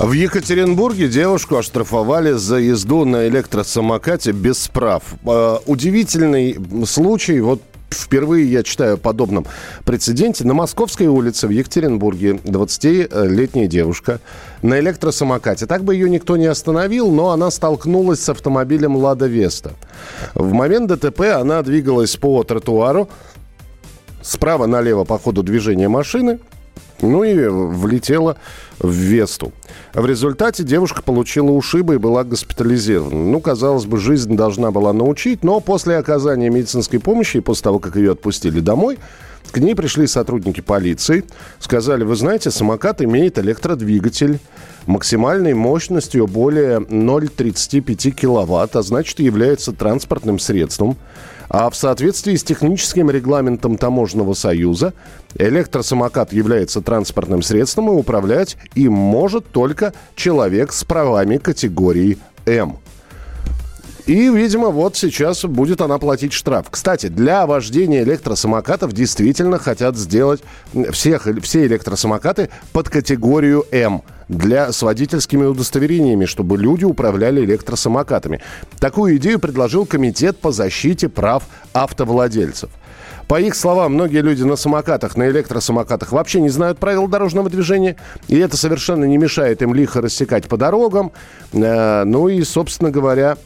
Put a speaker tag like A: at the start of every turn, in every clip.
A: В Екатеринбурге девушку оштрафовали за езду на электросамокате без прав. Э, удивительный случай. Вот Впервые я читаю о подобном прецеденте. На Московской улице в Екатеринбурге 20-летняя девушка на электросамокате. Так бы ее никто не остановил, но она столкнулась с автомобилем «Лада Веста». В момент ДТП она двигалась по тротуару, справа налево по ходу движения машины, ну и влетела в Весту. В результате девушка получила ушибы и была госпитализирована. Ну, казалось бы, жизнь должна была научить, но после оказания медицинской помощи и после того, как ее отпустили домой, к ней пришли сотрудники полиции, сказали, вы знаете, самокат имеет электродвигатель максимальной мощностью более 0,35 киловатт, а значит является транспортным средством. А в соответствии с техническим регламентом Таможенного союза электросамокат является транспортным средством и управлять им может только человек с правами категории М. И, видимо, вот сейчас будет она платить штраф. Кстати, для вождения электросамокатов действительно хотят сделать всех, все электросамокаты под категорию М для, с водительскими удостоверениями, чтобы люди управляли электросамокатами. Такую идею предложил Комитет по защите прав автовладельцев. По их словам, многие люди на самокатах, на электросамокатах вообще не знают правил дорожного движения, и это совершенно не мешает им лихо рассекать по дорогам. Э, ну и, собственно говоря,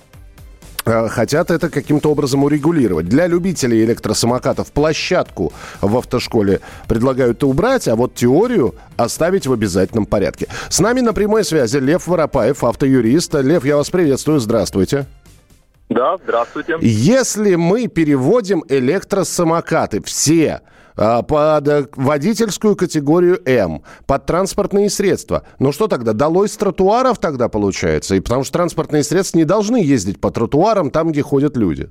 A: хотят это каким-то образом урегулировать. Для любителей электросамокатов площадку в автошколе предлагают убрать, а вот теорию оставить в обязательном порядке. С нами на прямой связи Лев Воропаев, автоюрист. Лев, я вас приветствую, здравствуйте.
B: Да, здравствуйте.
A: Если мы переводим электросамокаты все под водительскую категорию М, под транспортные средства. Ну что тогда, долой с тротуаров тогда получается? И потому что транспортные средства не должны ездить по тротуарам там, где ходят люди.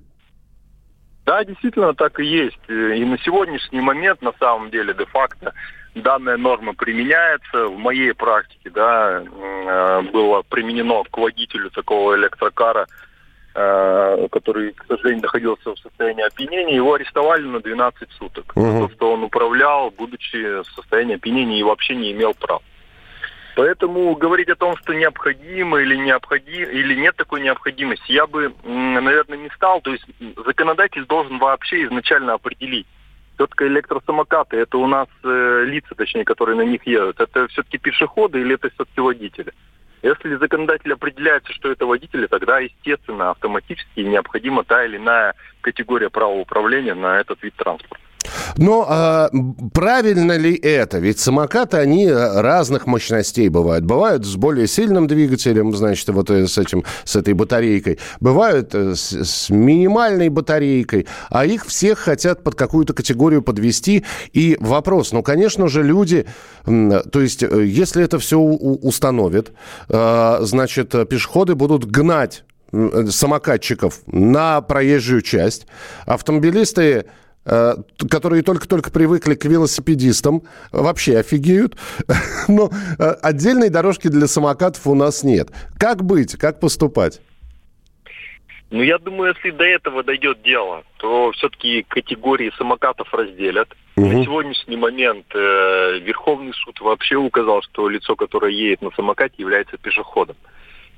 B: Да, действительно, так и есть. И на сегодняшний момент, на самом деле, де-факто, данная норма применяется. В моей практике, да, э, было применено к водителю такого электрокара – Э, который, к сожалению, находился в состоянии опьянения, его арестовали на 12 суток. Угу. То, что он управлял, будучи в состоянии опьянения и вообще не имел прав. Поэтому говорить о том, что необходимо или необходимо, или нет такой необходимости, я бы, наверное, не стал. То есть законодатель должен вообще изначально определить, все-таки электросамокаты, это у нас э, лица, точнее, которые на них едут, это все-таки пешеходы или это все-таки водители? Если законодатель определяется, что это водители, тогда, естественно, автоматически необходима та или иная категория правоуправления на этот вид транспорта.
A: Но а, правильно ли это? Ведь самокаты, они разных мощностей бывают. Бывают с более сильным двигателем, значит, вот э, с, этим, с этой батарейкой. Бывают э, с, с минимальной батарейкой. А их всех хотят под какую-то категорию подвести. И вопрос, ну, конечно же, люди... То есть, э, если это все установят, значит, пешеходы будут гнать самокатчиков на проезжую часть. Автомобилисты Э, которые только-только привыкли к велосипедистам, вообще офигеют. Но э, отдельной дорожки для самокатов у нас нет. Как быть? Как поступать?
B: Ну, я думаю, если до этого дойдет дело, то все-таки категории самокатов разделят. Угу. На сегодняшний момент э, Верховный суд вообще указал, что лицо, которое едет на самокате, является пешеходом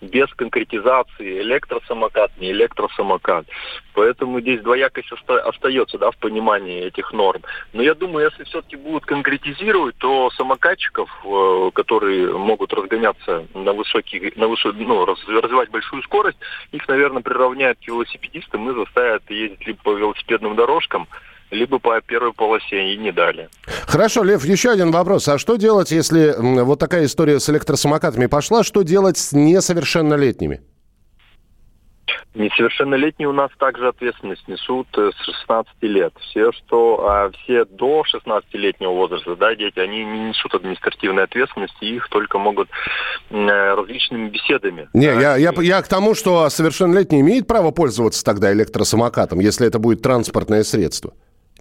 B: без конкретизации электросамокат, не электросамокат. Поэтому здесь двоякость остается да, в понимании этих норм. Но я думаю, если все-таки будут конкретизировать, то самокатчиков, э, которые могут разгоняться на высокий, на высок, ну, развивать большую скорость, их, наверное, приравняют к велосипедистам и заставят ездить либо по велосипедным дорожкам, либо по первой полосе и не далее.
A: Хорошо, Лев, еще один вопрос. А что делать, если вот такая история с электросамокатами пошла? Что делать с несовершеннолетними?
B: Несовершеннолетние у нас также ответственность несут э, с 16 лет. Все, что а все до 16-летнего возраста, да, дети, они не несут административной ответственности, их только могут э, различными беседами.
A: Не, да, я, я, я к тому, что совершеннолетний имеет право пользоваться тогда электросамокатом, если это будет транспортное средство.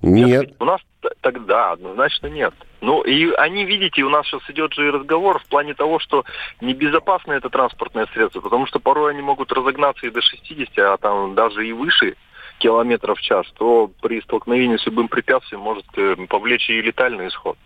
B: Нет. У нас тогда однозначно нет. Ну, и они, видите, у нас сейчас идет же и разговор в плане того, что небезопасно это транспортное средство, потому что порой они могут разогнаться и до 60, а там даже и выше километров в час, то при столкновении с любым препятствием может э, повлечь и летальный исход.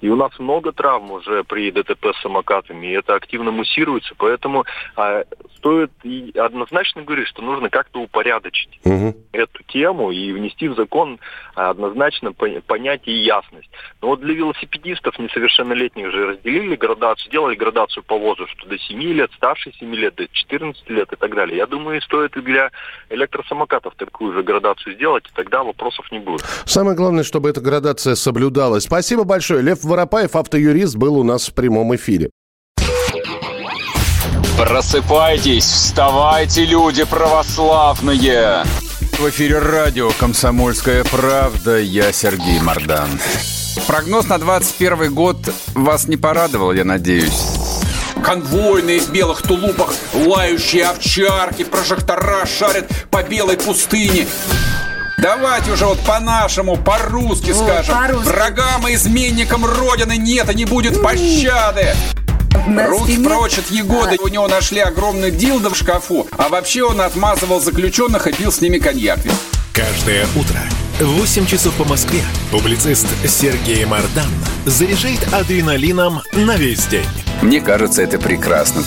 B: И у нас много травм уже при ДТП с самокатами, и это активно муссируется, поэтому а, стоит и однозначно говорить, что нужно как-то упорядочить угу. эту тему и внести в закон однозначно понятие и ясность. Но вот для велосипедистов несовершеннолетних же разделили градацию, сделали градацию по возрасту, что до 7 лет, старше 7 лет, до 14 лет и так далее. Я думаю, стоит и для электросамокатов такую же градацию сделать, и тогда вопросов не будет.
A: Самое главное, чтобы эта градация соблюдалась. Спасибо большое. Лев Воропаев, автоюрист, был у нас в прямом эфире.
C: Просыпайтесь, вставайте, люди православные! В эфире радио «Комсомольская правда». Я Сергей Мордан. Прогноз на 21 год вас не порадовал, я надеюсь. Конвойные в белых тулупах, лающие овчарки, прожектора шарят по белой пустыне. Давайте уже вот по-нашему, по-русски скажем. По Врагам и изменникам Родины нет и не будет пощады. Руки прочь от Егоды. У него нашли огромный дилдо в шкафу. А вообще он отмазывал заключенных и пил с ними коньяк.
D: Каждое утро в 8 часов по Москве публицист Сергей Мардан заряжает адреналином на весь день.
C: Мне кажется, это прекрасно.